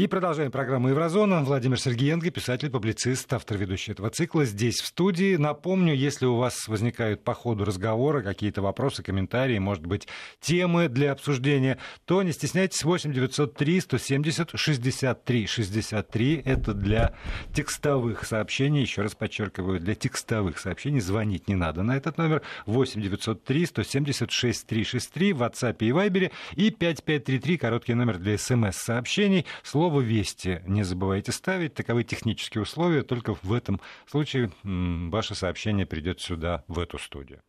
И продолжаем программу «Еврозона». Владимир Сергеенко, писатель, публицист, автор ведущий этого цикла, здесь в студии. Напомню, если у вас возникают по ходу разговора какие-то вопросы, комментарии, может быть, темы для обсуждения, то не стесняйтесь, 8 903 170 63 63. Это для текстовых сообщений, еще раз подчеркиваю, для текстовых сообщений звонить не надо на этот номер. 8 903 170 6363 в WhatsApp и Viber и 5533, короткий номер для смс-сообщений. Слово слово «Вести» не забывайте ставить. Таковы технические условия. Только в этом случае ваше сообщение придет сюда, в эту студию.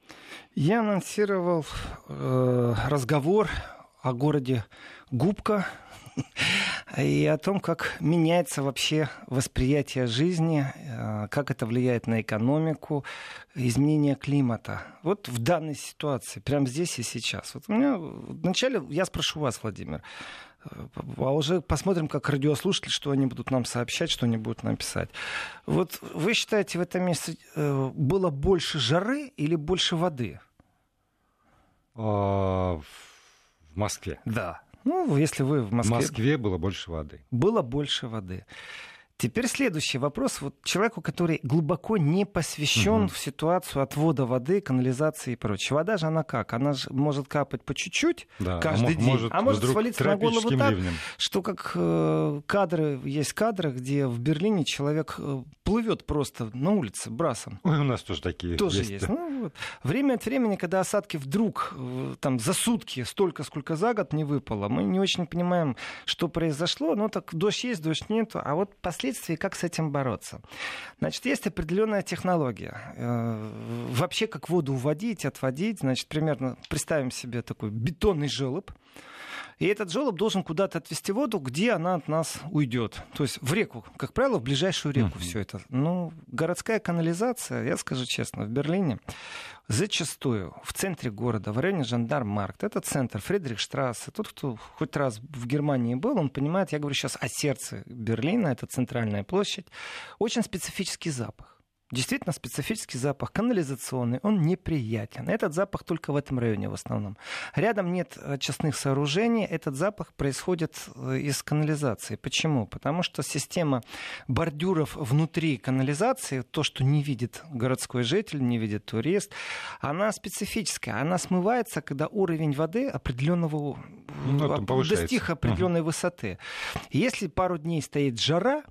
Я анонсировал э, разговор о городе Губка и о том, как меняется вообще восприятие жизни, э, как это влияет на экономику, изменение климата. Вот в данной ситуации, прямо здесь и сейчас. Вот у меня вначале я спрошу вас, Владимир, а уже посмотрим, как радиослушатели, что они будут нам сообщать, что они будут нам писать. Вот вы считаете, в этом месте э, было больше жары или больше воды? А, в Москве. Да. Ну, если вы в Москве... В Москве было больше воды. Было больше воды. Теперь следующий вопрос. Вот человеку, который глубоко не посвящен угу. в ситуацию отвода воды, канализации и прочее. Вода же она как? Она же может капать по чуть-чуть да, каждый а день, может, а может свалиться на голову так, ливнем. что как э, кадры, есть кадры, где в Берлине человек э, плывет просто на улице брасом. Ой, у нас тоже такие тоже есть. есть. Ну, вот. Время от времени, когда осадки вдруг э, там за сутки столько, сколько за год не выпало, мы не очень понимаем, что произошло. Ну так дождь есть, дождь нет. А вот последний последствий, как с этим бороться. Значит, есть определенная технология. Э, вообще, как воду уводить, отводить. Значит, примерно представим себе такой бетонный желоб. И этот желоб должен куда-то отвести воду, где она от нас уйдет. То есть в реку, как правило, в ближайшую реку uh-huh. все это. Ну, городская канализация, я скажу честно, в Берлине зачастую в центре города, в районе Жандармаркт, это центр Фридрихштрассе. Тот, кто хоть раз в Германии был, он понимает, я говорю сейчас о сердце Берлина, это центральная площадь, очень специфический запах. Действительно специфический запах, канализационный, он неприятен. Этот запах только в этом районе в основном. Рядом нет частных сооружений, этот запах происходит э, из канализации. Почему? Потому что система бордюров внутри канализации, то, что не видит городской житель, не видит турист, она специфическая. Она смывается, когда уровень воды определенного ну, достиг определенной угу. высоты. Если пару дней стоит жара,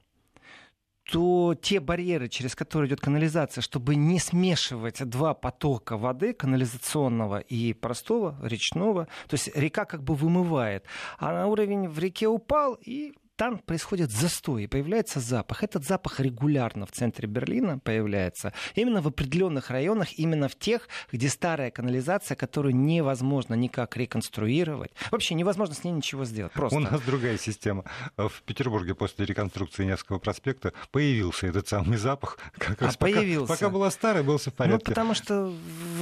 то те барьеры, через которые идет канализация, чтобы не смешивать два потока воды, канализационного и простого, речного, то есть река как бы вымывает, а на уровень в реке упал, и там происходит застой, и появляется запах. Этот запах регулярно в центре Берлина появляется. Именно в определенных районах, именно в тех, где старая канализация, которую невозможно никак реконструировать. Вообще невозможно с ней ничего сделать. Просто. У нас другая система. В Петербурге после реконструкции Невского проспекта появился этот самый запах. Как раз а пока, появился. Пока была старая, был все в порядке. Ну, потому что,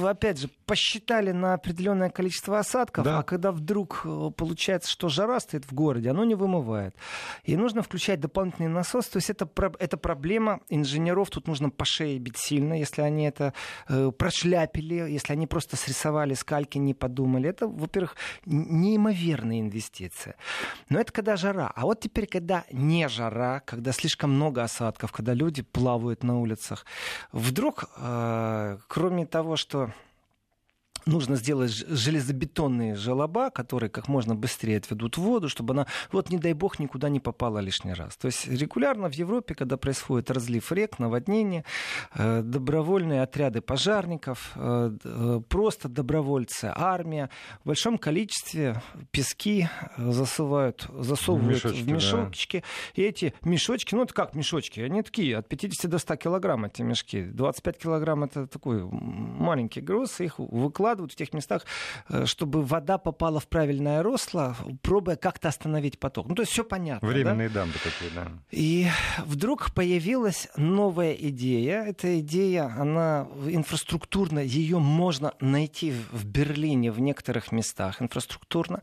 опять же, посчитали на определенное количество осадков, да. а когда вдруг э, получается, что жара стоит в городе, оно не вымывает. И нужно включать дополнительный насос. То есть это, это проблема инженеров. Тут нужно по шее бить сильно, если они это э, прошляпили, если они просто срисовали с кальки, не подумали. Это, во-первых, неимоверная инвестиция. Но это когда жара. А вот теперь, когда не жара, когда слишком много осадков, когда люди плавают на улицах, вдруг, э, кроме того, что нужно сделать железобетонные желоба, которые как можно быстрее отведут воду, чтобы она, вот не дай бог, никуда не попала лишний раз. То есть регулярно в Европе, когда происходит разлив рек, наводнение, э, добровольные отряды пожарников, э, э, просто добровольцы, армия в большом количестве пески засывают, засовывают мешочки, в мешочки. Да. И эти мешочки, ну это как мешочки, они такие, от 50 до 100 килограмм эти мешки. 25 килограмм это такой маленький груз, их выкладывают закладывают в тех местах, э, чтобы вода попала в правильное русло, пробуя как-то остановить поток. Ну, то есть все понятно. Временные да? дамбы такие, да. И вдруг появилась новая идея. Эта идея, она инфраструктурно, ее можно найти в Берлине в некоторых местах инфраструктурно.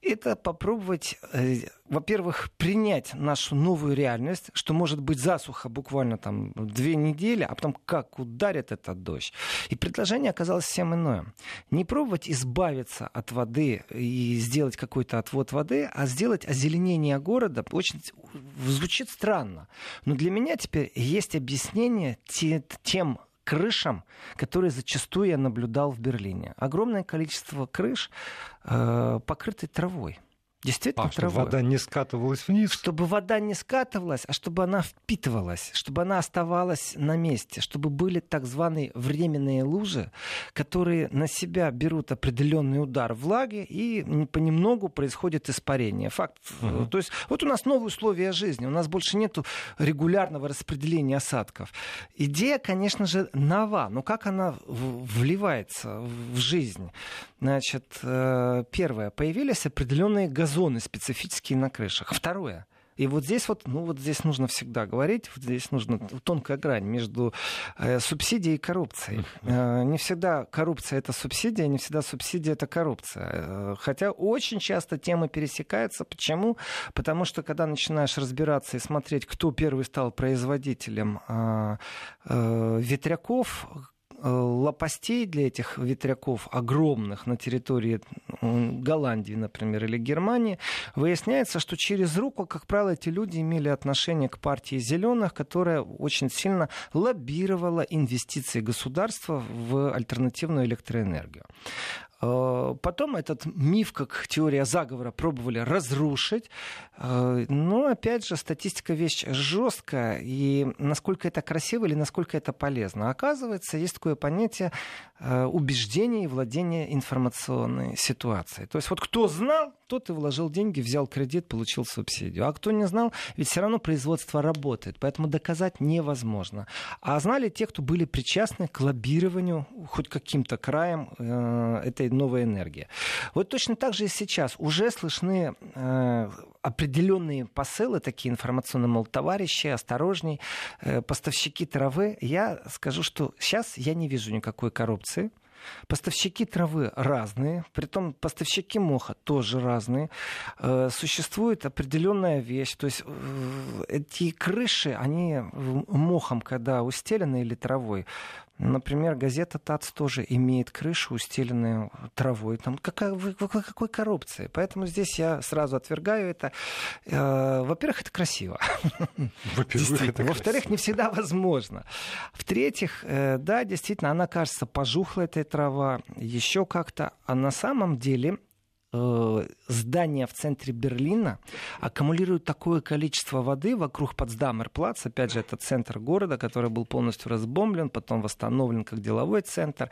Это попробовать э, во-первых, принять нашу новую реальность, что может быть засуха буквально там две недели, а потом как ударит этот дождь. И предложение оказалось всем иное. Не пробовать избавиться от воды и сделать какой-то отвод воды, а сделать озеленение города. Очень звучит странно. Но для меня теперь есть объяснение тем крышам, которые зачастую я наблюдал в Берлине. Огромное количество крыш э, покрыты травой. Действительно, а, чтобы вода не скатывалась вниз? Чтобы вода не скатывалась, а чтобы она впитывалась, чтобы она оставалась на месте, чтобы были так званые временные лужи, которые на себя берут определенный удар влаги и понемногу происходит испарение. Факт. Угу. То есть вот у нас новые условия жизни, у нас больше нет регулярного распределения осадков. Идея, конечно же, нова, но как она вливается в жизнь? Значит, э, первое, появились определенные газы зоны специфические на крышах. Второе. И вот здесь вот, ну вот здесь нужно всегда говорить, вот здесь нужна тонкая грань между э, субсидией и коррупцией. Э, не всегда коррупция это субсидия, не всегда субсидия это коррупция. Э, хотя очень часто темы пересекаются. Почему? Потому что когда начинаешь разбираться и смотреть, кто первый стал производителем э, э, ветряков, лопастей для этих ветряков огромных на территории Голландии, например, или Германии, выясняется, что через руку, как правило, эти люди имели отношение к партии зеленых, которая очень сильно лоббировала инвестиции государства в альтернативную электроэнергию. Э, потом этот миф, как теория заговора, пробовали разрушить. Э, но, опять же, статистика вещь жесткая. И насколько это красиво или насколько это полезно. Оказывается, есть такое понятие э, убеждения и владения информационной ситуацией. То есть вот кто знал, тот и вложил деньги, взял кредит, получил субсидию. А кто не знал, ведь все равно производство работает. Поэтому доказать невозможно. А знали те, кто были причастны к лоббированию хоть каким-то краем этой новая энергия. Вот точно так же и сейчас уже слышны э, определенные посылы, такие информационные, мол, товарищи, осторожней, э, поставщики травы. Я скажу, что сейчас я не вижу никакой коррупции. Поставщики травы разные, притом поставщики моха тоже разные. Э, существует определенная вещь, то есть э, эти крыши, они мохом, когда устелены или травой, Например, газета ТАЦ тоже имеет крышу, устеленную травой. Там какая, какой, какой коррупции? Поэтому здесь я сразу отвергаю это. Э, во-первых, это красиво. Во-вторых, не всегда возможно. В-третьих, э, да, действительно, она кажется пожухла, эта трава, еще как-то. А на самом деле здания в центре Берлина аккумулируют такое количество воды вокруг Потсдамерплац, опять же, это центр города, который был полностью разбомблен, потом восстановлен как деловой центр.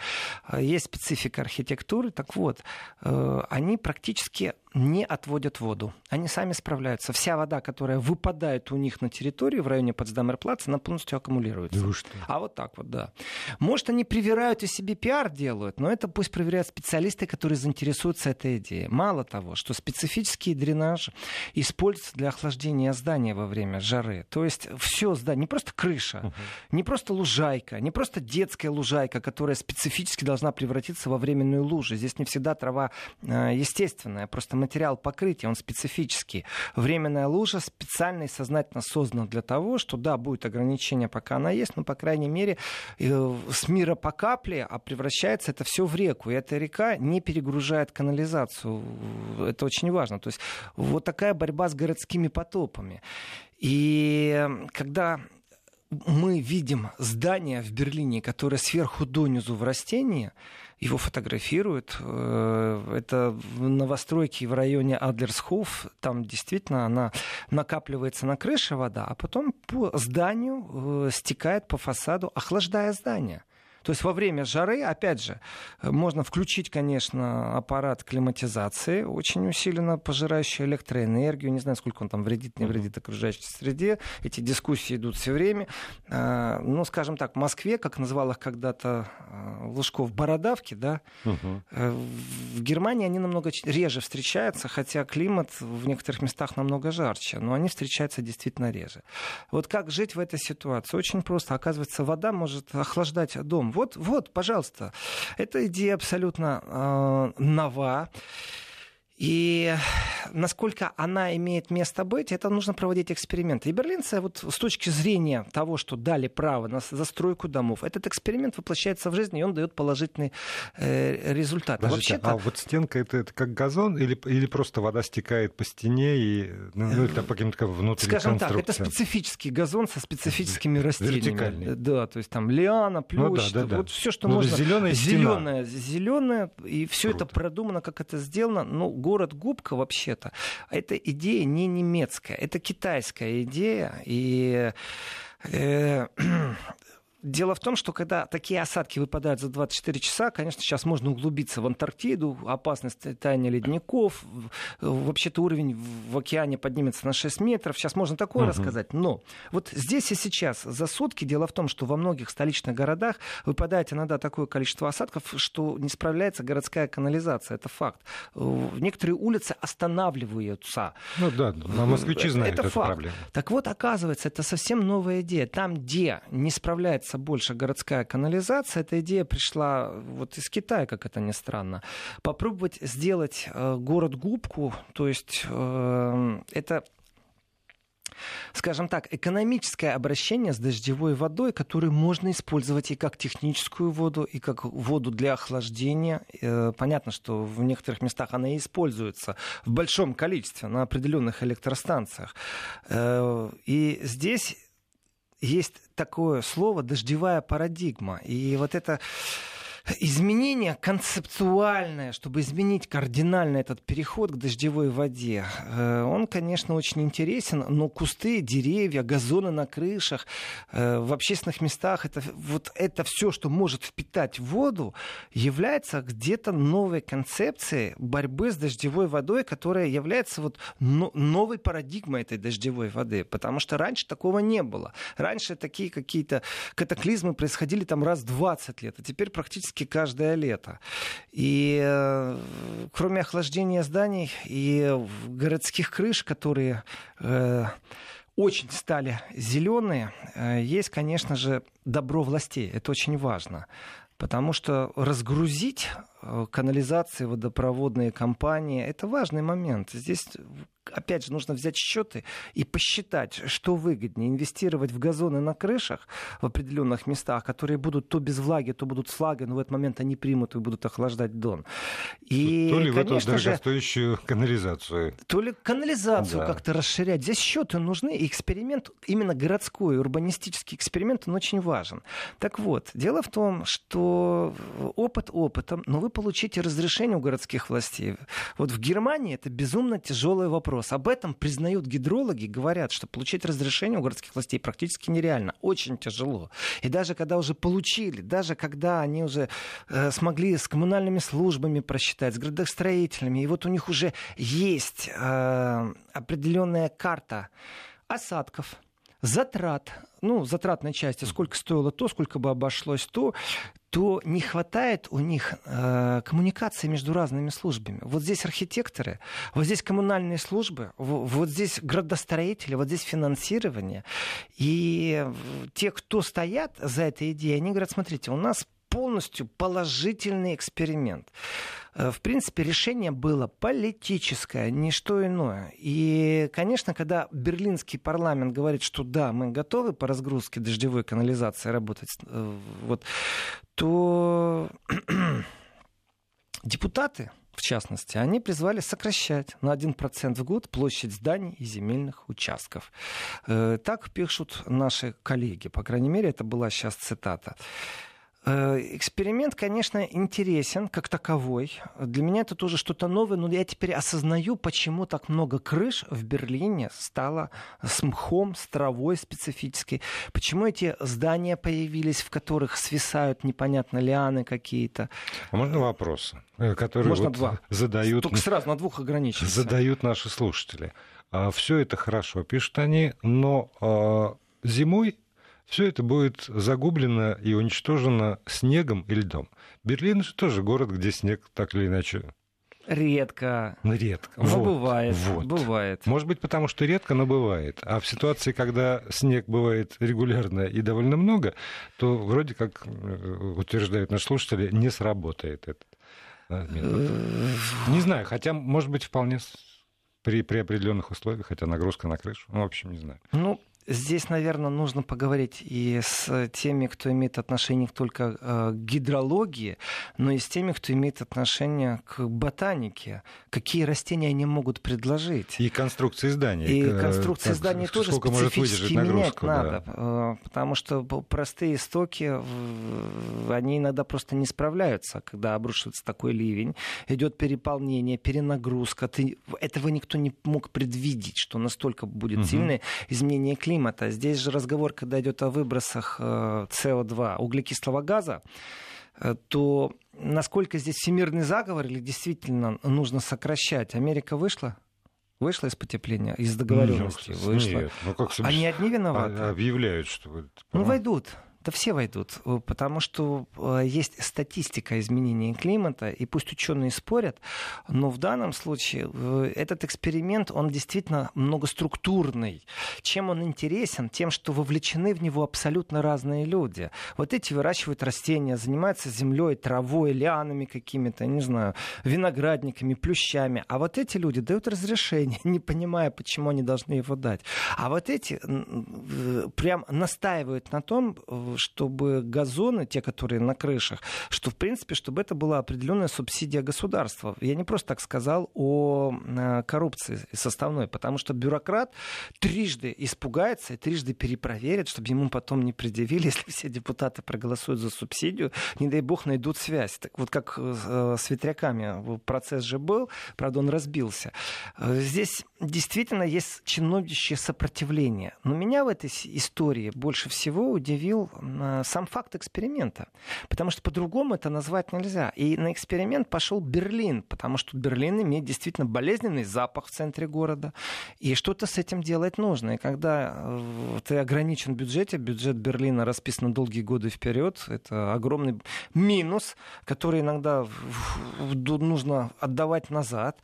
Э, есть специфика архитектуры, так вот, э, они практически не отводят воду. Они сами справляются. Вся вода, которая выпадает у них на территории в районе Потсдамерплац, она полностью аккумулируется. Да а вот так вот, да. Может, они привирают и себе пиар делают, но это пусть проверяют специалисты, которые заинтересуются этой идеей. Мало того, что специфический дренаж используется для охлаждения здания во время жары. То есть все здание, не просто крыша, uh-huh. не просто лужайка, не просто детская лужайка, которая специфически должна превратиться во временную лужу. Здесь не всегда трава э, естественная, просто материал покрытия, он специфический. Временная лужа специально и сознательно создана для того, что, да, будет ограничение, пока она есть, но, по крайней мере, э, с мира по капле, а превращается это все в реку. И эта река не перегружает канализацию. Это очень важно. То есть вот такая борьба с городскими потопами. И когда мы видим здание в Берлине, которое сверху донизу в растении, его фотографируют. Э, это новостройки в районе Адлерсхоф. Там действительно она накапливается на крыше вода, а потом по зданию э, стекает по фасаду, охлаждая здание. То есть во время жары, опять же, можно включить, конечно, аппарат климатизации, очень усиленно пожирающий электроэнергию. Не знаю, сколько он там вредит, не вредит окружающей среде. Эти дискуссии идут все время. А, ну, скажем так, в Москве, как называл их когда-то а, Лужков, бородавки, да, угу. в Германии они намного реже встречаются, хотя климат в некоторых местах намного жарче, но они встречаются действительно реже. Вот как жить в этой ситуации? Очень просто. Оказывается, вода может охлаждать дом вот, вот, пожалуйста. Эта идея абсолютно э, нова. И насколько она имеет место быть, это нужно проводить эксперименты. И берлинцы вот с точки зрения того, что дали право на застройку домов, этот эксперимент воплощается в жизнь, и он дает положительный э, результат. Вообще а вот стенка это, это как газон или, или просто вода стекает по стене и ну, ну это по каким-то внутренним Скажем так, это специфический газон со специфическими растениями. Да, то есть там лиана, плющ, ну, да, да, да. вот все, что ну, можно. Зеленая, зеленая, зеленая, и все это продумано, как это сделано. Ну, город Губка вообще-то, эта идея не немецкая, это китайская идея, и э, Дело в том, что когда такие осадки выпадают за 24 часа, конечно, сейчас можно углубиться в Антарктиду, опасность таяния ледников, вообще-то уровень в океане поднимется на 6 метров, сейчас можно такое угу. рассказать, но вот здесь и сейчас за сутки, дело в том, что во многих столичных городах выпадает иногда такое количество осадков, что не справляется городская канализация, это факт. Некоторые улицы останавливаются. Ну да, москвичи знают это эту факт. проблему. Так вот, оказывается, это совсем новая идея. Там, где не справляется развивается больше городская канализация. Эта идея пришла вот из Китая, как это ни странно. Попробовать сделать э, город-губку, то есть э, это скажем так, экономическое обращение с дождевой водой, которую можно использовать и как техническую воду, и как воду для охлаждения. Э, понятно, что в некоторых местах она и используется в большом количестве на определенных электростанциях. Э, и здесь есть такое слово «дождевая парадигма». И вот это изменение концептуальное, чтобы изменить кардинально этот переход к дождевой воде, э, он, конечно, очень интересен, но кусты, деревья, газоны на крышах, э, в общественных местах, это, вот это все, что может впитать воду, является где-то новой концепцией борьбы с дождевой водой, которая является вот новой парадигмой этой дождевой воды, потому что раньше такого не было. Раньше такие какие-то катаклизмы происходили там раз в 20 лет, а теперь практически практически каждое лето. И э, кроме охлаждения зданий и городских крыш, которые э, очень стали зеленые, э, есть, конечно же, добро властей. Это очень важно. Потому что разгрузить канализации, водопроводные компании, это важный момент. Здесь опять же, нужно взять счеты и посчитать, что выгоднее. Инвестировать в газоны на крышах в определенных местах, которые будут то без влаги, то будут с влагой, но в этот момент они примут и будут охлаждать дон. И, то ли в эту дорогостоящую же, канализацию. То ли канализацию да. как-то расширять. Здесь счеты нужны, и эксперимент, именно городской, урбанистический эксперимент, он очень важен. Так вот, дело в том, что опыт опытом, но вы получите разрешение у городских властей. Вот в Германии это безумно тяжелый вопрос. Об этом признают гидрологи, говорят, что получить разрешение у городских властей практически нереально, очень тяжело. И даже когда уже получили, даже когда они уже э, смогли с коммунальными службами просчитать, с градостроителями, и вот у них уже есть э, определенная карта осадков, затрат, ну, затратной части, сколько стоило то, сколько бы обошлось то, то не хватает у них э, коммуникации между разными службами. Вот здесь архитекторы, вот здесь коммунальные службы, вот, вот здесь градостроители, вот здесь финансирование. И те, кто стоят за этой идеей, они говорят, смотрите, у нас полностью положительный эксперимент. Э, в принципе, решение было политическое, не что иное. И, конечно, когда берлинский парламент говорит, что да, мы готовы по разгрузке дождевой канализации работать, э, вот, то депутаты, в частности, они призвали сокращать на 1% в год площадь зданий и земельных участков. Э, так пишут наши коллеги. По крайней мере, это была сейчас цитата. Э, эксперимент, конечно, интересен как таковой. Для меня это тоже что-то новое, но я теперь осознаю, почему так много крыш в Берлине стало с мхом, с травой специфической. Почему эти здания появились, в которых свисают непонятно лианы какие-то. А можно вопрос, э, который можно вот два. задают... Только сразу на двух ограничимся. Задают наши слушатели. А Все это хорошо, пишут они, но а, зимой все это будет загублено и уничтожено снегом и льдом. Берлин же тоже город, где снег так или иначе Редко. Ну, редко. Но вот, бывает. Вот. Бывает. Может быть, потому что редко, но бывает. А в ситуации, когда снег бывает регулярно и довольно много, то вроде как, э, утверждают наши слушатели, не сработает это. Не знаю, хотя, может быть, вполне при, при определенных условиях, хотя нагрузка на крышу. Ну, в общем, не знаю. Ну, Здесь, наверное, нужно поговорить и с теми, кто имеет отношение не только э, к гидрологии, но и с теми, кто имеет отношение к ботанике. Какие растения они могут предложить? И конструкции зданий. И конструкции как, зданий тоже специфически менять надо. Да. Э, потому что простые стоки, они иногда просто не справляются, когда обрушивается такой ливень. Идет переполнение, перенагрузка. Ты, этого никто не мог предвидеть, что настолько будет угу. сильное изменение климата климата. Здесь же разговор, когда идет о выбросах СО2, э, углекислого газа, э, то насколько здесь всемирный заговор или действительно нужно сокращать? Америка вышла? Вышла из потепления, из договоренности? Нет, вышла. Нет, ну как Они одни виноваты? Объявляют, что... Ну, войдут. Да все войдут, э, потому что э, есть статистика изменения климата, и пусть ученые спорят, но в данном случае э, этот эксперимент, он действительно многоструктурный. Чем он интересен? Тем, что вовлечены в него абсолютно разные люди. Вот эти выращивают растения, занимаются землей, травой, лианами какими-то, не знаю, виноградниками, плющами. А вот эти люди дают разрешение, не понимая, почему они должны его дать. А вот эти прям настаивают на том, чтобы газоны, те, которые на крышах, что, в принципе, чтобы это была определенная субсидия государства. Я не просто так сказал о э, коррупции составной, потому что бюрократ трижды испугается и трижды перепроверит, чтобы ему потом не предъявили, если все депутаты проголосуют за субсидию, не дай бог найдут связь. Так вот как э, с ветряками процесс же был, правда, он разбился. Э, здесь действительно есть чиновничье сопротивление. Но меня в этой истории больше всего удивил сам факт эксперимента. Потому что по-другому это назвать нельзя. И на эксперимент пошел Берлин, потому что Берлин имеет действительно болезненный запах в центре города. И что-то с этим делать нужно. И когда э, ты ограничен в бюджете, бюджет Берлина расписан на долгие годы вперед, это огромный минус, который иногда нужно отдавать назад.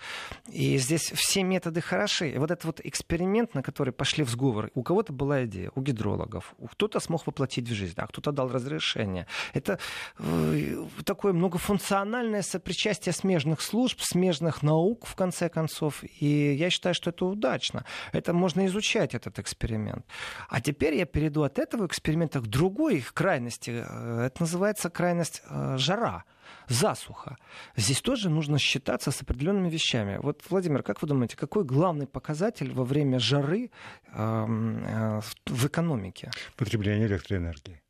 И здесь все методы хороши. И вот этот вот эксперимент, на который пошли в сговор, у кого-то была идея, у гидрологов, кто-то смог воплотить в жизнь а кто-то дал разрешение. Это э, такое многофункциональное сопричастие смежных служб, смежных наук, в конце концов. И я считаю, что это удачно. Это можно изучать, этот эксперимент. А теперь я перейду от этого эксперимента к другой крайности. Э, это называется крайность э, жара засуха. Здесь тоже нужно считаться с определенными вещами. Вот, Владимир, как вы думаете, какой главный показатель во время жары э, э, в экономике? Потребление электроэнергии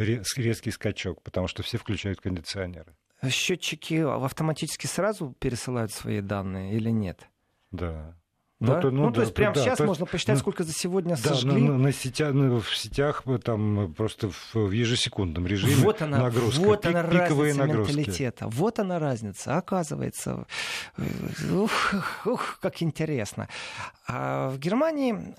резкий скачок, потому что все включают кондиционеры. Счетчики автоматически сразу пересылают свои данные или нет? Да. Да? Ну, то, ну, ну, то есть прямо да, сейчас то можно посчитать, ну, сколько за сегодня да, сожгли. На, на, сетя, на, в сетях там просто в, в ежесекундном режиме вот она, нагрузка, вот она пик, пиковые разница нагрузки. менталитета. Вот она разница, оказывается. Ух, ух, как интересно. А в Германии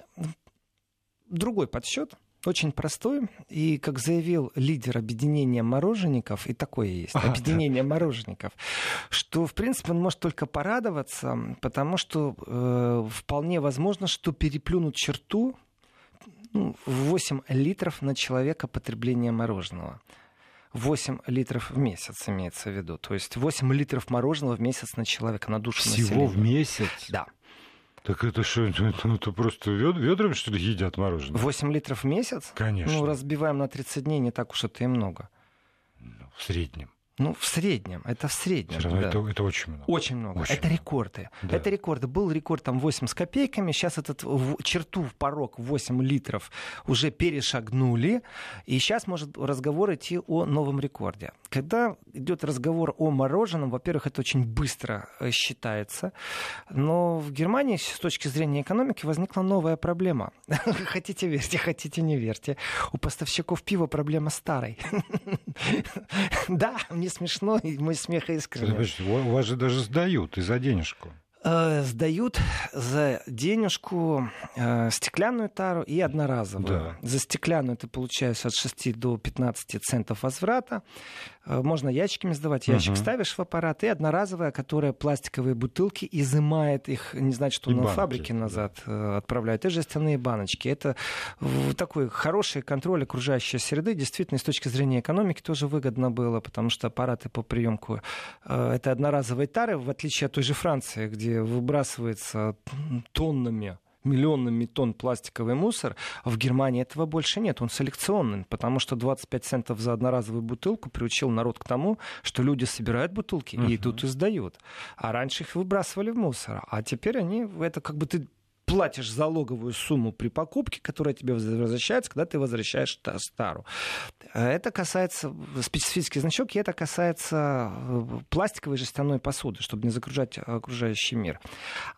другой подсчет очень простой. И, как заявил лидер объединения мороженников, и такое есть, а, объединение да. мороженников, что, в принципе, он может только порадоваться, потому что э, вполне возможно, что переплюнут черту ну, 8 литров на человека потребления мороженого. 8 литров в месяц имеется в виду. То есть 8 литров мороженого в месяц на человека, на душу Всего населения. в месяц? Да. Так это что, это, это просто вед, ведрами, что ли, едят мороженое? 8 литров в месяц? Конечно. Ну, разбиваем на 30 дней, не так уж это и много. Ну, в среднем. Ну, в среднем, это в среднем. Все равно да. это, это очень много. Очень много. Очень это много. рекорды. Да. Это рекорды. Был рекорд там 8 с копейками, сейчас этот в, черту в порог 8 литров уже перешагнули, и сейчас может разговор идти о новом рекорде. Когда идет разговор о мороженом, во-первых, это очень быстро э, считается, но в Германии с точки зрения экономики возникла новая проблема. Хотите верьте, хотите не верьте. У поставщиков пива проблема старой. Да, мне смешно, и мой смех искренний. У вас же даже сдают и за денежку. Э, сдают за денежку э, стеклянную тару и одноразовую. Да. За стеклянную ты получаешь от 6 до 15 центов возврата. Э, можно ящиками сдавать. Ящик угу. ставишь в аппарат. И одноразовая, которая пластиковые бутылки изымает их, не знаю, что и на банки, фабрике назад да. отправляют. И жестяные баночки. Это такой хороший контроль окружающей среды. Действительно, с точки зрения экономики тоже выгодно было, потому что аппараты по приемку это одноразовые тары, в отличие от той же Франции, где выбрасывается тоннами миллионами тонн пластиковый мусор, в Германии этого больше нет. Он селекционный, потому что 25 центов за одноразовую бутылку приучил народ к тому, что люди собирают бутылки uh-huh. и идут и сдают. А раньше их выбрасывали в мусор. А теперь они, это как бы ты платишь залоговую сумму при покупке, которая тебе возвращается, когда ты возвращаешь стару. Это касается, специфический значок, и это касается э, пластиковой жестяной посуды, чтобы не загружать окружающий мир.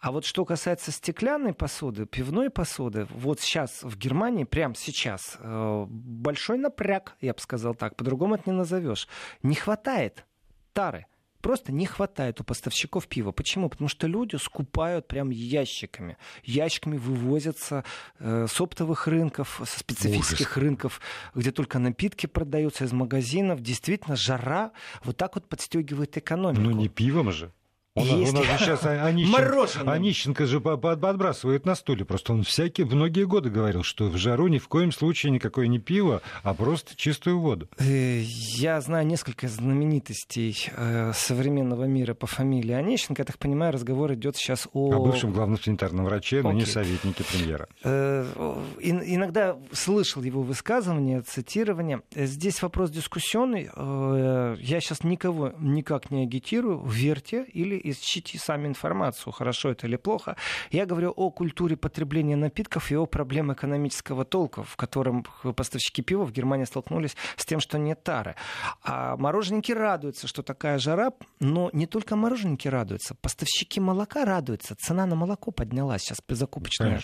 А вот что касается стеклянной посуды, пивной посуды, вот сейчас в Германии, прямо сейчас, э, большой напряг, я бы сказал так, по-другому это не назовешь. Не хватает тары просто не хватает у поставщиков пива. Почему? Потому что люди скупают прям ящиками. Ящиками вывозятся э, с оптовых рынков, со специфических Ужас. рынков, где только напитки продаются из магазинов. Действительно, жара вот так вот подстегивает экономику. Ну не пивом же. Он, есть. у нас же сейчас Онищенко, Онищенко же подбрасывает на стуле. Просто он всякие, многие годы говорил, что в жару ни в коем случае никакое не пиво, а просто чистую воду. Э, я знаю несколько знаменитостей э, современного мира по фамилии Онищенко. Я так понимаю, разговор идет сейчас о... О бывшем главном санитарном враче, но не советнике премьера. Э, иногда слышал его высказывания, цитирование. Здесь вопрос дискуссионный. Я сейчас никого никак не агитирую. Верьте или ищите сами информацию, хорошо это или плохо. Я говорю о культуре потребления напитков и о проблеме экономического толка, в котором поставщики пива в Германии столкнулись с тем, что нет тары. А мороженники радуются, что такая жара, но не только мороженники радуются, поставщики молока радуются. Цена на молоко поднялась сейчас закупочная.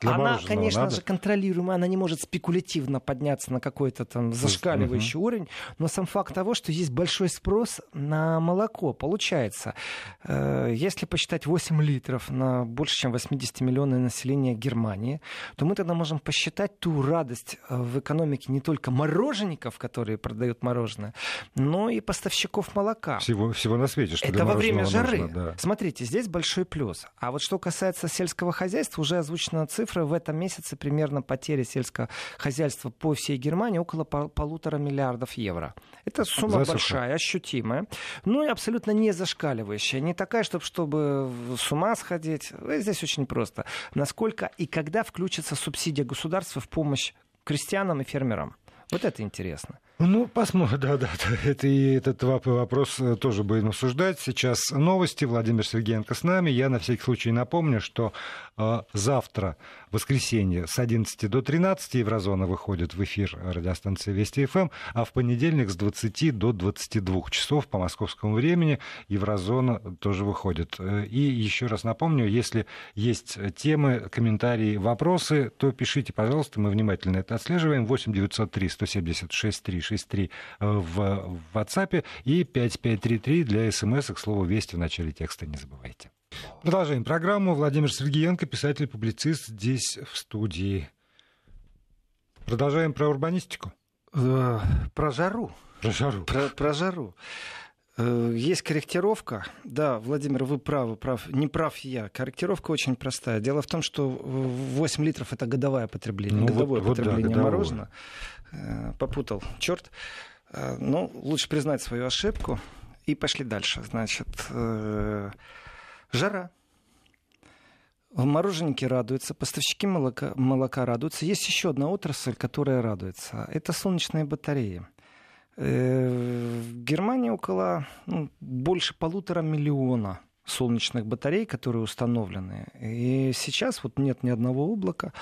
Конечно. Она, конечно надо. же, контролируемая, она не может спекулятивно подняться на какой-то там зашкаливающий угу. уровень, но сам факт того, что есть большой спрос на молоко, получается. Э, если посчитать 8 литров на больше, чем 80 миллионов населения Германии, то мы тогда можем посчитать ту радость э, в экономике не только мороженников, которые продают мороженое, но и поставщиков молока. Всего, всего на свете, что Это во время жары. Нужно, да. Смотрите, здесь большой плюс. А вот что касается сельского хозяйства, уже озвучена цифра. В этом месяце примерно потери сельского хозяйства по всей Германии около полутора миллиардов евро. Это сумма Засуха. большая, ощутимая, но и абсолютно не зашкаливающая не такая, чтобы, чтобы с ума сходить. Э, здесь очень просто. Насколько и когда включится субсидия государства в помощь крестьянам и фермерам? Вот это интересно. Ну, посмотрим, да, да, да. Это и этот вопрос э, тоже будем обсуждать. Сейчас новости. Владимир Сергеенко с нами. Я на всякий случай напомню, что э, завтра, воскресенье, с 11 до 13 Еврозона выходит в эфир радиостанции Вести ФМ, а в понедельник с 20 до 22 часов по московскому времени Еврозона тоже выходит. Э, и еще раз напомню, если есть темы, комментарии, вопросы, то пишите, пожалуйста, мы внимательно это отслеживаем. 8 903 176 3 363 э, в WhatsApp и 5533 для смс к слову «Вести» в начале текста не забывайте. Продолжаем программу. Владимир Сергеенко, писатель-публицист, здесь в студии. Продолжаем про урбанистику. Э, про жару. Про жару. Про, про жару. Э, есть корректировка. Да, Владимир, вы правы, прав. Не прав я. Корректировка очень простая. Дело в том, что 8 литров это годовое потребление. Ну, годовое вот, потребление вот да, мороженого. Э, попутал. Черт. Э, ну, лучше признать свою ошибку. И пошли дальше. Значит, жара. Мороженники радуются, поставщики молока, молока радуются. Есть еще одна отрасль, которая радуется. Это солнечные батареи. Германии около ну, больше полутора миллиона солнечных батарей, которые установлены. И сейчас вот нет ни одного облака.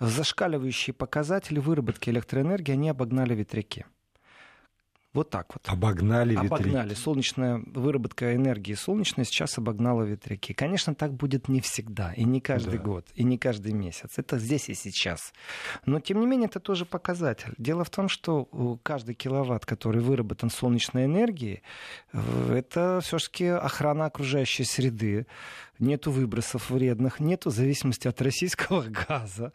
Зашкаливающие показатели выработки электроэнергии, они обогнали ветряки. Вот так вот. Обогнали ветряки. Обогнали. Солнечная выработка энергии солнечной сейчас обогнала ветряки. Конечно, так будет не всегда, и не каждый да. год, и не каждый месяц. Это здесь и сейчас. Но, тем не менее, это тоже показатель. Дело в том, что каждый киловатт, который выработан солнечной энергией, э, это все-таки охрана окружающей среды, нету выбросов вредных, нету зависимости от российского газа.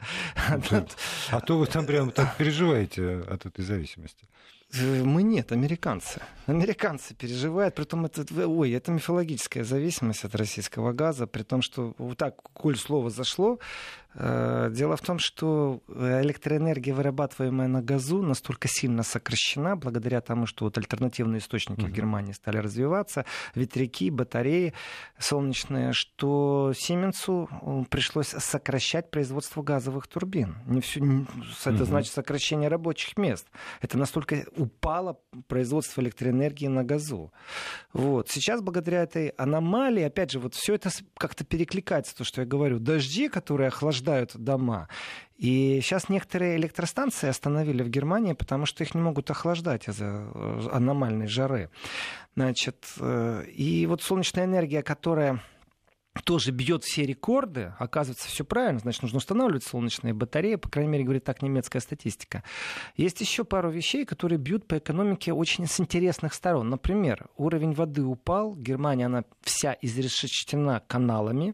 А то вы там прямо так переживаете от этой зависимости. Э, мы нет, американцы. Американцы переживают, при том это, ой, это мифологическая зависимость от российского газа, при том, что вот так, коль слово зашло, Э, дело в том, что электроэнергия, вырабатываемая на газу, настолько сильно сокращена благодаря тому, что вот альтернативные источники uh-huh. в Германии стали развиваться, ветряки, батареи солнечные, что Сименсу э, пришлось сокращать производство газовых турбин. Не все, это uh-huh. значит сокращение рабочих мест. Это настолько упало производство электроэнергии на газу. Вот. Сейчас благодаря этой аномалии, опять же, вот все это как-то перекликается, то, что я говорю, дожди, которые охлаждают охлаждают дома. И сейчас некоторые электростанции остановили в Германии, потому что их не могут охлаждать из-за э, аномальной жары. Значит, э, и вот солнечная энергия, которая тоже бьет все рекорды, оказывается, все правильно, значит, нужно устанавливать солнечные батареи, по крайней мере, говорит так немецкая статистика. Есть еще пару вещей, которые бьют по экономике очень с интересных сторон. Например, уровень воды упал, Германия, она вся изрешечена каналами,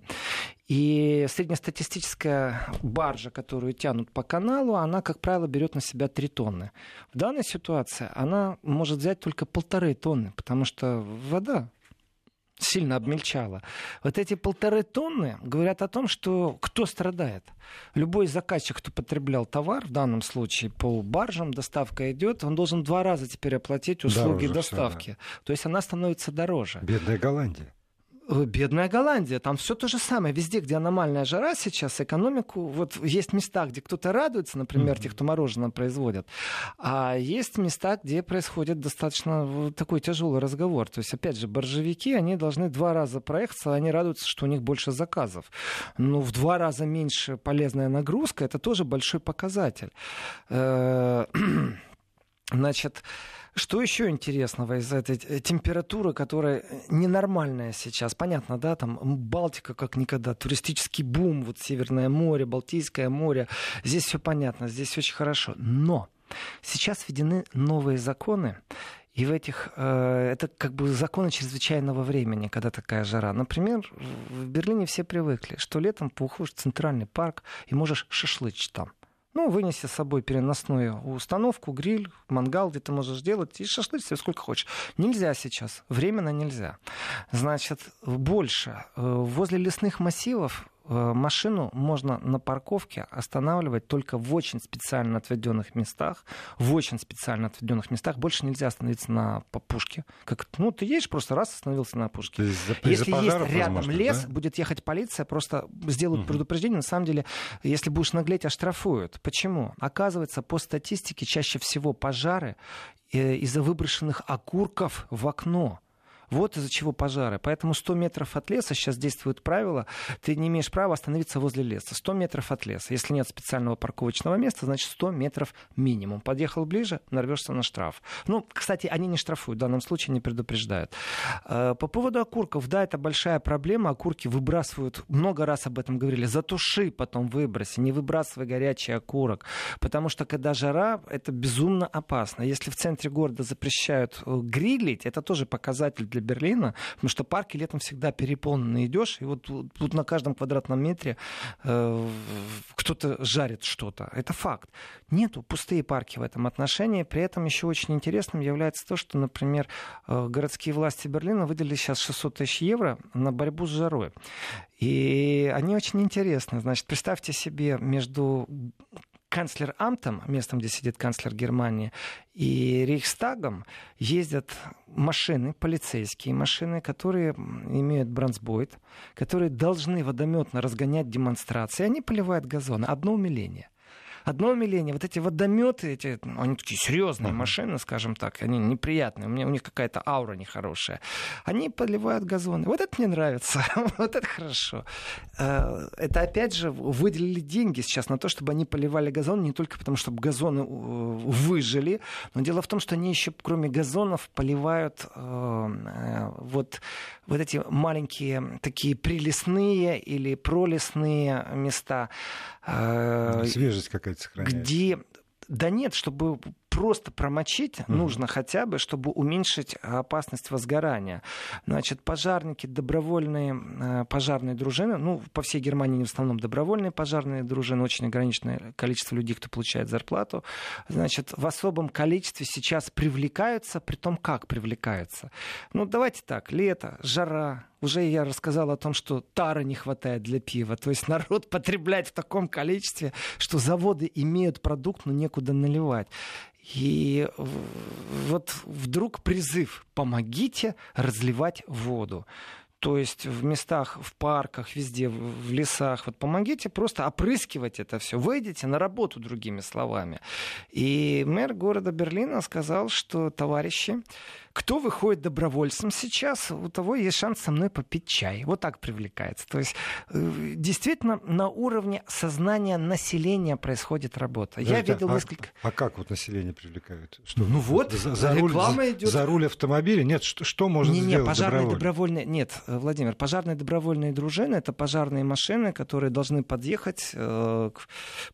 и среднестатистическая баржа, которую тянут по каналу, она, как правило, берет на себя 3 тонны. В данной ситуации она может взять только полторы тонны, потому что вода сильно обмельчала. Вот эти полторы тонны говорят о том, что кто страдает. Любой заказчик, кто потреблял товар, в данном случае по баржам доставка идет, он должен два раза теперь оплатить услуги дороже доставки. Все, да. То есть она становится дороже. Бедная Голландия. Э, бедная Голландия, там все то же самое. Везде, где аномальная жара сейчас, экономику, вот есть места, где кто-то радуется, например, mm-hmm. те, кто мороженое производят, а есть места, где происходит достаточно такой тяжелый разговор. То есть, опять же, боржевики, они должны два раза проехаться, они радуются, что у них больше заказов. Но в два раза меньше полезная нагрузка, это тоже большой показатель. Э, значит, что еще интересного из этой температуры, которая ненормальная сейчас? Понятно, да, там Балтика как никогда, туристический бум, вот Северное море, Балтийское море. Здесь все понятно, здесь очень хорошо. Но сейчас введены новые законы, и в этих... Э, это как бы законы чрезвычайного времени, когда такая жара. Например, в Берлине все привыкли, что летом уходишь в центральный парк и можешь шашлычить там. Ну, вынеси с собой переносную установку, гриль, мангал, где ты можешь делать, и шашлык себе сколько хочешь. Нельзя сейчас, временно нельзя. Значит, больше. Э, возле лесных массивов машину можно на парковке останавливать только в очень специально отведенных местах. В очень специально отведенных местах. Больше нельзя остановиться на пушке. Как, ну, ты едешь, просто раз остановился на пушке. Есть Если пожаров, есть рядом лес, да? будет ехать полиция, просто сделают угу. предупреждение. На самом деле, если будешь наглеть, оштрафуют. Почему? Оказывается, по статистике, чаще всего пожары э, из-за выброшенных окурков в окно. Вот из-за чего пожары. Поэтому 100 метров от леса сейчас действует правило, ты не имеешь права остановиться возле леса. 100 метров от леса. Если нет специального парковочного места, значит 100 метров минимум. Подъехал ближе, нарвешься на штраф. Ну, кстати, они не штрафуют, в данном случае не предупреждают. Э, по поводу окурков, да, это большая проблема. Окурки выбрасывают, много раз об этом говорили, затуши, потом выброси, не выбрасывай горячий окурок. Потому что когда жара, это безумно опасно. Если в центре города запрещают э, грилить, это тоже показатель для Берлина, потому что парки летом всегда переполнены. Идешь, и вот тут на каждом квадратном метре э, кто-то жарит что-то. Это факт. Нету пустые парки в этом отношении. При этом еще очень интересным является то, что, например, э, городские власти Берлина выделили сейчас 600 тысяч евро на борьбу с жарой. И они очень интересны. Значит, представьте себе между канцлер Амтом, местом, где сидит канцлер Германии, и Рейхстагом ездят машины, полицейские машины, которые имеют бронзбойт, которые должны водометно разгонять демонстрации. Они поливают газоны. Одно умиление. Одно умиление, вот эти водометы, эти, они такие серьезные uh-huh. машины, скажем так, они неприятные, у, меня, у них какая-то аура нехорошая. Они поливают газоны. Вот это мне нравится, вот это хорошо. Э, это опять же выделили деньги сейчас на то, чтобы они поливали газоны, не только потому, чтобы газоны выжили, но дело в том, что они еще, кроме газонов, поливают э, вот, вот эти маленькие такие прилесные или пролесные места. Свежесть какая-то сохраняется. Где да нет, чтобы просто промочить mm-hmm. нужно хотя бы, чтобы уменьшить опасность возгорания. Значит, пожарники, добровольные э, пожарные дружины, ну, по всей Германии в основном добровольные пожарные дружины, очень ограниченное количество людей, кто получает зарплату, значит, в особом количестве сейчас привлекаются, при том, как привлекаются. Ну, давайте так, лето, жара, уже я рассказал о том, что тары не хватает для пива. То есть народ потребляет в таком количестве, что заводы имеют продукт, но некуда наливать. И вот вдруг призыв «помогите разливать воду». То есть в местах, в парках, везде, в лесах. Вот помогите просто опрыскивать это все. Выйдите на работу, другими словами. И мэр города Берлина сказал, что, товарищи, кто выходит добровольцем сейчас, у того есть шанс со мной попить чай. Вот так привлекается. То есть э, действительно на уровне сознания населения происходит работа. Подожди, Я видел а, несколько... А как вот население привлекают? Что, ну вот, за, за реклама руль, идет. За руль автомобиля? Нет, что, что можно не, не, сделать пожарные добровольные... Нет, э, Владимир, пожарные добровольные дружины — это пожарные машины, которые должны подъехать, э,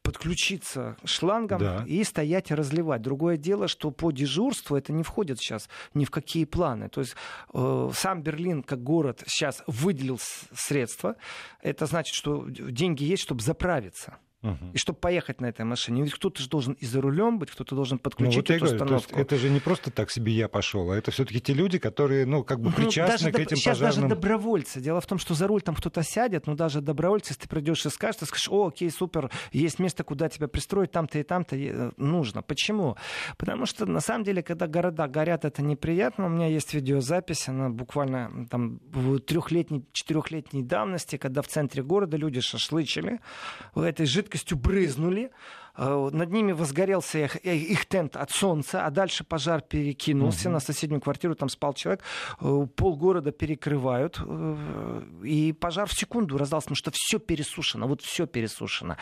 подключиться шлангом да. и стоять и разливать. Другое дело, что по дежурству это не входит сейчас ни в какие планы. То есть э, сам Берлин как город сейчас выделил средства. Это значит, что деньги есть, чтобы заправиться. Угу. И чтобы поехать на этой машине. Ведь кто-то же должен и за рулем быть, кто-то должен подключить ну, вот эту говорю, установку. это же не просто так себе я пошел, а это все-таки те люди, которые, ну, как бы причастны ну, даже, к этим сейчас пожарным... даже добровольцы. Дело в том, что за руль там кто-то сядет, но даже добровольцы, если ты придешь и скажешь, ты скажешь, о, окей, супер, есть место, куда тебя пристроить, там-то и там-то э, нужно. Почему? Потому что, на самом деле, когда города горят, это неприятно. У меня есть видеозапись, она буквально там трехлетней, четырехлетней давности, когда в центре города люди шашлычили в этой жидкости жидкостью брызнули, над ними возгорелся их, э, их тент от солнца, а дальше пожар перекинулся угу. на соседнюю квартиру, там спал человек, э, полгорода перекрывают, и пожар в секунду раздался, потому что все пересушено, вот все пересушено.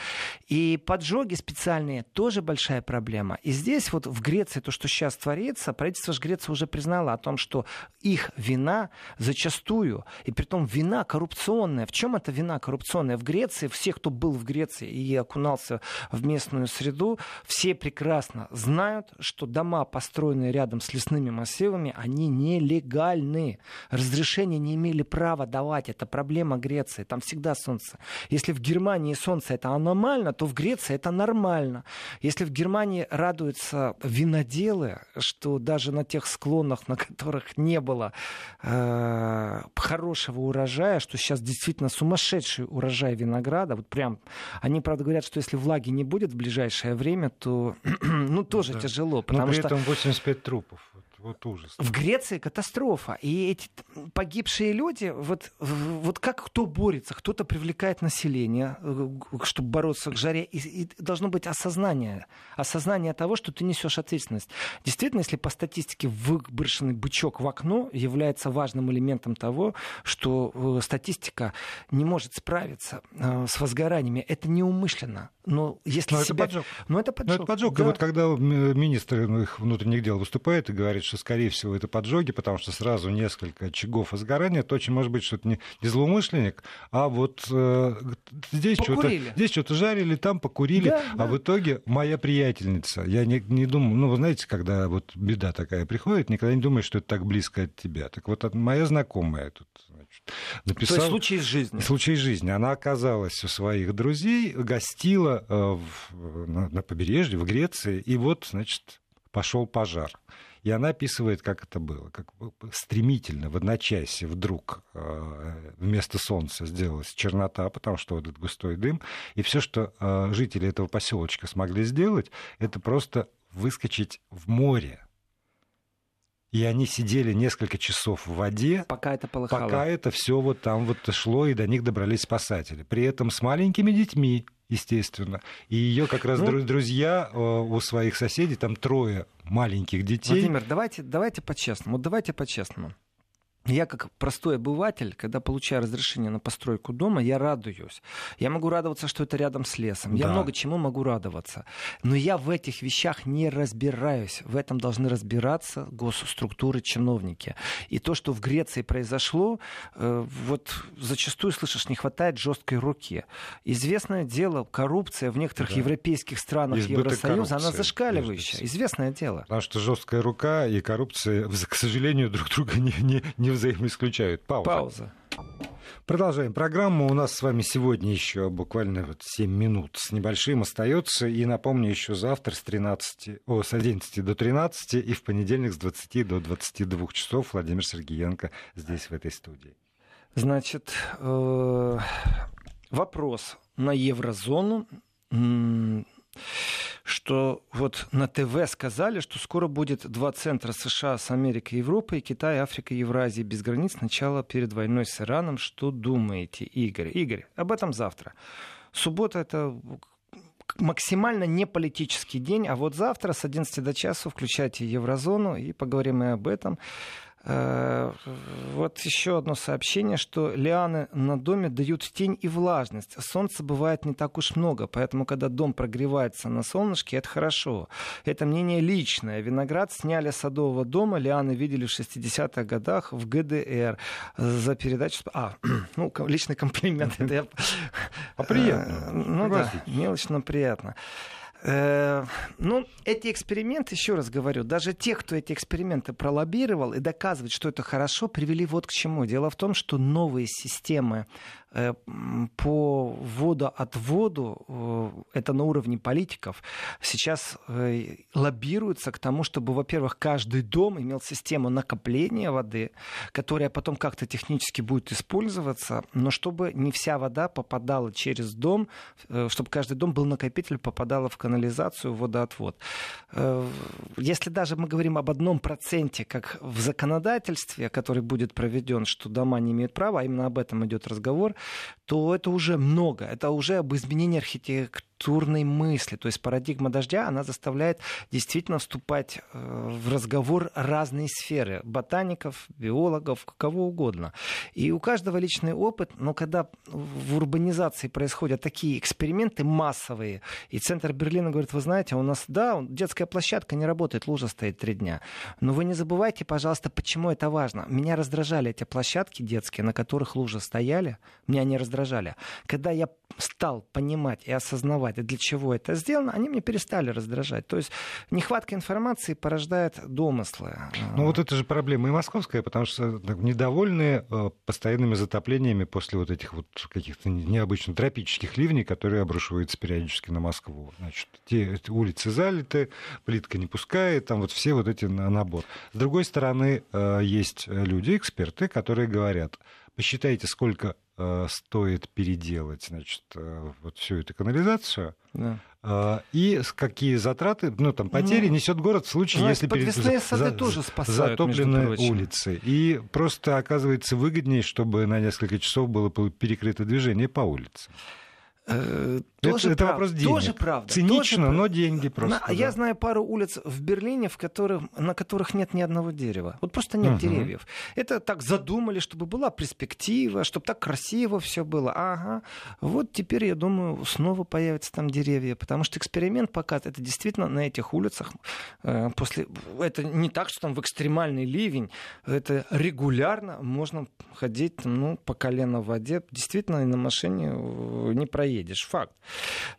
И поджоги специальные тоже большая проблема. И здесь вот в Греции то, что сейчас творится, правительство же Греции уже признало о том, что их вина зачастую, и при том вина коррупционная. В чем эта вина коррупционная? В Греции, все, кто был в Греции и окунался в местную природную среду, все прекрасно знают, что дома, построенные рядом с лесными массивами, они нелегальны. Разрешения не имели права давать. Это проблема Греции. Там всегда солнце. Если в Германии солнце это аномально, то в Греции это нормально. Если в Германии радуются виноделы, что даже на тех склонах, на которых не было э, хорошего урожая, что сейчас действительно сумасшедший урожай винограда, вот прям, они, правда, говорят, что если влаги не будет в ближайшее время, то ну, тоже да. тяжело. Потому Но при что... этом 85 трупов. Вот ужас. В Греции катастрофа. И эти погибшие люди, вот, вот как кто борется? Кто-то привлекает население, э, чтобы бороться к жаре. И, и должно быть осознание. Осознание того, что ты несешь ответственность. Действительно, если по статистике выброшенный бычок в окно является важным элементом того, что э, статистика не может справиться э, с возгораниями, это неумышленно. Но если Но себя... это поджог. Но это поджог. Но это поджог. Да. И вот когда министр их внутренних дел выступает и говорит, что, скорее всего, это поджоги, потому что сразу несколько очагов возгорания, то очень может быть, что это не, не злоумышленник, а вот э, здесь что-то здесь что-то жарили, там покурили, да, а да. в итоге моя приятельница, я не, не думаю, ну, вы знаете, когда вот беда такая приходит, никогда не думаешь, что это так близко от тебя. Так вот, моя знакомая тут написал... То есть случай из жизни. Случай из жизни. Она оказалась у своих друзей, гостила э, в, на, на побережье, в Греции, и вот, значит, пошел пожар. И она описывает, как это было, как стремительно, в одночасье вдруг э, вместо солнца сделалась чернота, потому что вот этот густой дым. И все, что э, жители этого поселочка смогли сделать, это просто выскочить в море и они сидели несколько часов в воде, пока это полыхало. Пока это все вот там вот шло, и до них добрались спасатели. При этом с маленькими детьми, естественно. И ее как раз ну, друзья э, у своих соседей, там трое маленьких детей. Владимир, давайте, давайте по-честному. Вот давайте по-честному. Я как простой обыватель, когда получаю разрешение на постройку дома, я радуюсь. Я могу радоваться, что это рядом с лесом. Да. Я много чему могу радоваться. Но я в этих вещах не разбираюсь. В этом должны разбираться госструктуры, чиновники. И то, что в Греции произошло, э, вот зачастую, слышишь, не хватает жесткой руки. Известное дело, коррупция в некоторых да. европейских странах Избыток Евросоюза, коррупции, она зашкаливающая. Известное дело. Потому что жесткая рука и коррупция, к сожалению, друг друга не, не, не взаимоисключают. Пауза. Пауза. Продолжаем программу. У нас с вами сегодня еще буквально вот 7 минут с небольшим остается. И напомню, еще завтра с, 13, о, с 11 до 13 и в понедельник с 20 до 22 часов Владимир Сергеенко здесь, в этой студии. Значит, э, вопрос на еврозону что вот на ТВ сказали, что скоро будет два центра США с Америкой Европой, Китай, Африка, Евразия без границ. Сначала перед войной с Ираном. Что думаете, Игорь? Игорь, об этом завтра. Суббота это максимально не политический день, а вот завтра с 11 до часу включайте Еврозону и поговорим и об этом. Э, вот еще одно сообщение, что лианы на доме дают тень и влажность. Солнца бывает не так уж много, поэтому, когда дом прогревается на солнышке, это хорошо. Это мнение личное. Виноград сняли с садового дома, лианы видели в 60-х годах в ГДР за передачу... А, ну, личный комплимент. Это я... А приятно. Ну да, мелочно приятно. Э, ну, эти эксперименты, еще раз говорю, даже те, кто эти эксперименты пролоббировал и доказывает, что это хорошо, привели вот к чему. Дело в том, что новые системы по водоотводу, э, это на уровне политиков, сейчас э, лоббируется к тому, чтобы, во-первых, каждый дом имел систему накопления воды, которая потом как-то технически будет использоваться, но чтобы не вся вода попадала через дом, чтобы каждый дом был накопитель, попадала в канализацию, в водоотвод. Если даже мы говорим об одном проценте, как в законодательстве, который будет проведен, что дома не имеют права, а именно об этом идет разговор, то это уже много. Это уже об изменении архитектуры структурной мысли. То есть парадигма дождя, она заставляет действительно вступать э, в разговор разные сферы. Ботаников, биологов, кого угодно. И у каждого личный опыт, но когда в урбанизации происходят такие эксперименты массовые, и центр Берлина говорит, вы знаете, у нас, да, детская площадка не работает, лужа стоит три дня. Но вы не забывайте, пожалуйста, почему это важно. Меня раздражали эти площадки детские, на которых лужи стояли, меня не раздражали. Когда я стал понимать и осознавать, для чего это сделано, они мне перестали раздражать. То есть нехватка информации порождает домыслы. Ну вот это же проблема и московская, потому что недовольны э, постоянными затоплениями после вот этих вот каких-то необычно тропических ливней, которые обрушиваются периодически на Москву. Значит, те улицы залиты, плитка не пускает, там вот все вот эти набор. С другой стороны, э, есть люди, эксперты, которые говорят, посчитайте, сколько стоит переделать, значит, э, вот всю эту канализацию. Да. Э, и какие затраты, ну там потери ну, несет город в случае, знаете, если перед... сады за, тоже спасают, затоплены улицы. И просто оказывается выгоднее, чтобы на несколько часов было перекрыто движение по улице. Э, тоже это, прав... вопрос денег. Тоже правда. Цинично, тоже... но деньги просто. На... Да. Я знаю пару улиц в Берлине, в которых, на которых нет ни одного дерева. Вот просто нет угу. деревьев. Это так задумали, чтобы была перспектива, чтобы так красиво все было. Ага. Вот теперь, я думаю, снова появятся там деревья, потому что эксперимент показывает, это действительно на этих улицах э, после... Это не так, что там в экстремальный ливень, это регулярно можно ходить ну, по колено в воде. Действительно, и на машине э, не проедешь поедешь. Факт.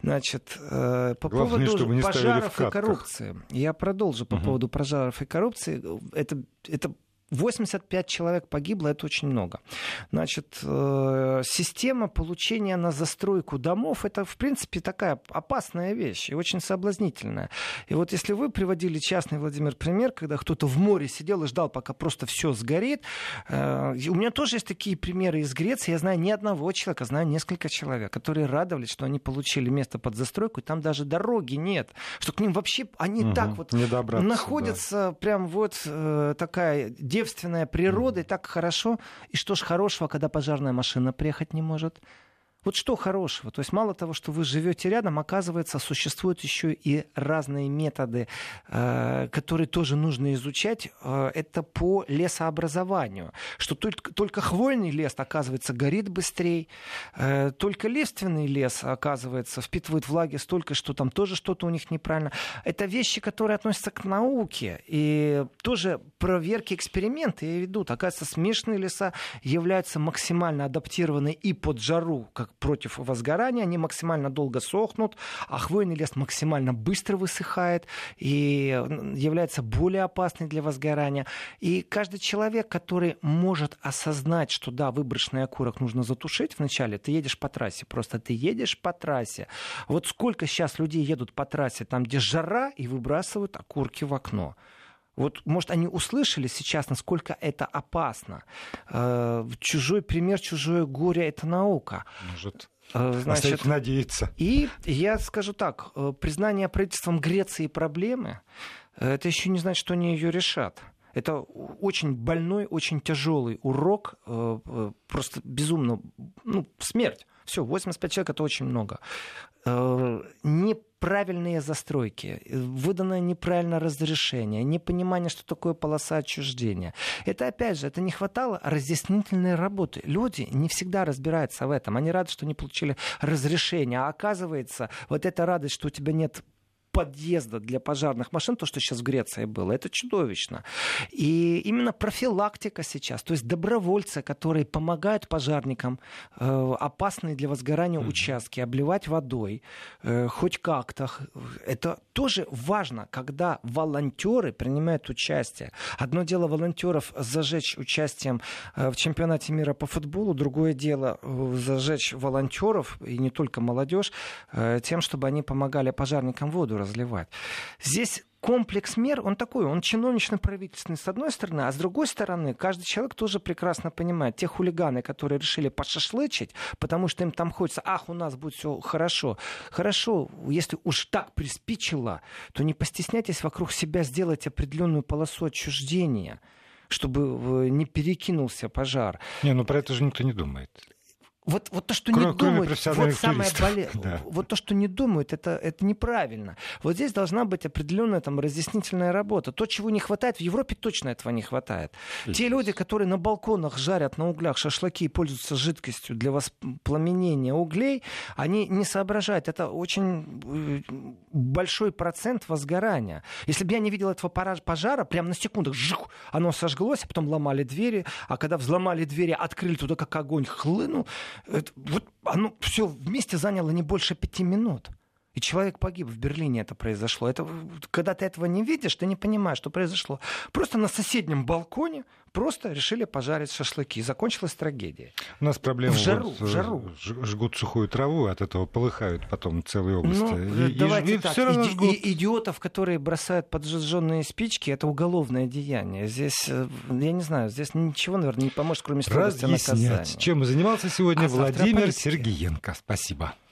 Значит, э, по Главное, поводу пожаров и коррупции. Я продолжу по угу. поводу пожаров и коррупции. Это, это 85 человек погибло, это очень много. Значит, э, система получения на застройку домов, это, в принципе, такая опасная вещь и очень соблазнительная. И вот если вы приводили частный, Владимир, пример, когда кто-то в море сидел и ждал, пока просто все сгорит, э, у меня тоже есть такие примеры из Греции. Я знаю не одного человека, знаю несколько человек, которые радовались, что они получили место под застройку, и там даже дороги нет, что к ним вообще они угу, так вот находятся, да. прям вот э, такая девственная природа, и так хорошо. И что ж хорошего, когда пожарная машина приехать не может? Вот что хорошего? То есть мало того, что вы живете рядом, оказывается, существуют еще и разные методы, э, которые тоже нужно изучать. Э, это по лесообразованию. Что только, только хвойный лес, оказывается, горит быстрее, э, только лиственный лес, оказывается, впитывает влаги столько, что там тоже что-то у них неправильно. Это вещи, которые относятся к науке. И тоже проверки, эксперименты ведут. Оказывается, смешанные леса являются максимально адаптированы и под жару, как против возгорания, они максимально долго сохнут, а хвойный лес максимально быстро высыхает и является более опасный для возгорания. И каждый человек, который может осознать, что да, выброшенный окурок нужно затушить вначале, ты едешь по трассе, просто ты едешь по трассе. Вот сколько сейчас людей едут по трассе, там, где жара, и выбрасывают окурки в окно. Вот, может, они услышали сейчас, насколько это опасно. Э, чужой пример, чужое горе — это наука. Может, э, Значит, надеяться. И я скажу так, э, признание правительством Греции проблемы, это еще не значит, что они ее решат. Это очень больной, очень тяжелый урок, просто безумно, ну, смерть. Все, 85 человек это очень много. Не неправильные застройки, выданное неправильное разрешение, непонимание, что такое полоса отчуждения. Это, опять же, это не хватало разъяснительной работы. Люди не всегда разбираются в этом. Они рады, что не получили разрешение. А оказывается, вот эта радость, что у тебя нет подъезда для пожарных машин, то, что сейчас в Греции было, это чудовищно. И именно профилактика сейчас, то есть добровольцы, которые помогают пожарникам э, опасные для возгорания mm-hmm. участки обливать водой, э, хоть как-то, это тоже важно, когда волонтеры принимают участие. Одно дело волонтеров зажечь участием э, в чемпионате мира по футболу, другое дело зажечь волонтеров, и не только молодежь, тем, чтобы они помогали пожарникам воду разливать. Здесь комплекс мер, он такой, он чиновнично-правительственный с одной стороны, а с другой стороны, каждый человек тоже прекрасно понимает, те хулиганы, которые решили пошашлычить, потому что им там хочется, ах, у нас будет все хорошо. Хорошо, если уж так приспичило, то не постесняйтесь вокруг себя сделать определенную полосу отчуждения чтобы э, не перекинулся пожар. Не, ну про это же никто не думает вот, вот то, что кроме, не думают, вот самое боле... да. вот то, что не думают, это, это неправильно. Вот здесь должна быть определенная там разъяснительная работа. То, чего не хватает, в Европе точно этого не хватает. И Те люди, которые на балконах жарят на углях шашлыки и пользуются жидкостью для воспламенения углей, они не соображают. Это очень э, большой процент возгорания. Если бы я не видел этого пожара, прямо на секунду, жух, оно сожглось, а потом ломали двери, а когда взломали двери, открыли туда, как огонь хлынул, вот оно все вместе заняло не больше пяти минут. И человек погиб. В Берлине это произошло. Это, когда ты этого не видишь, ты не понимаешь, что произошло. Просто на соседнем балконе просто решили пожарить шашлыки. Закончилась трагедия. У нас проблема. В жару, вот, в жару. Жгут сухую траву, от этого полыхают потом целые области. Ну, и, давайте и, так. Все равно жгут. И, идиотов, которые бросают поджженные спички, это уголовное деяние. Здесь, э, я не знаю, здесь ничего, наверное, не поможет, кроме строгости наказания. Чем занимался сегодня а Владимир Сергеенко. Спасибо.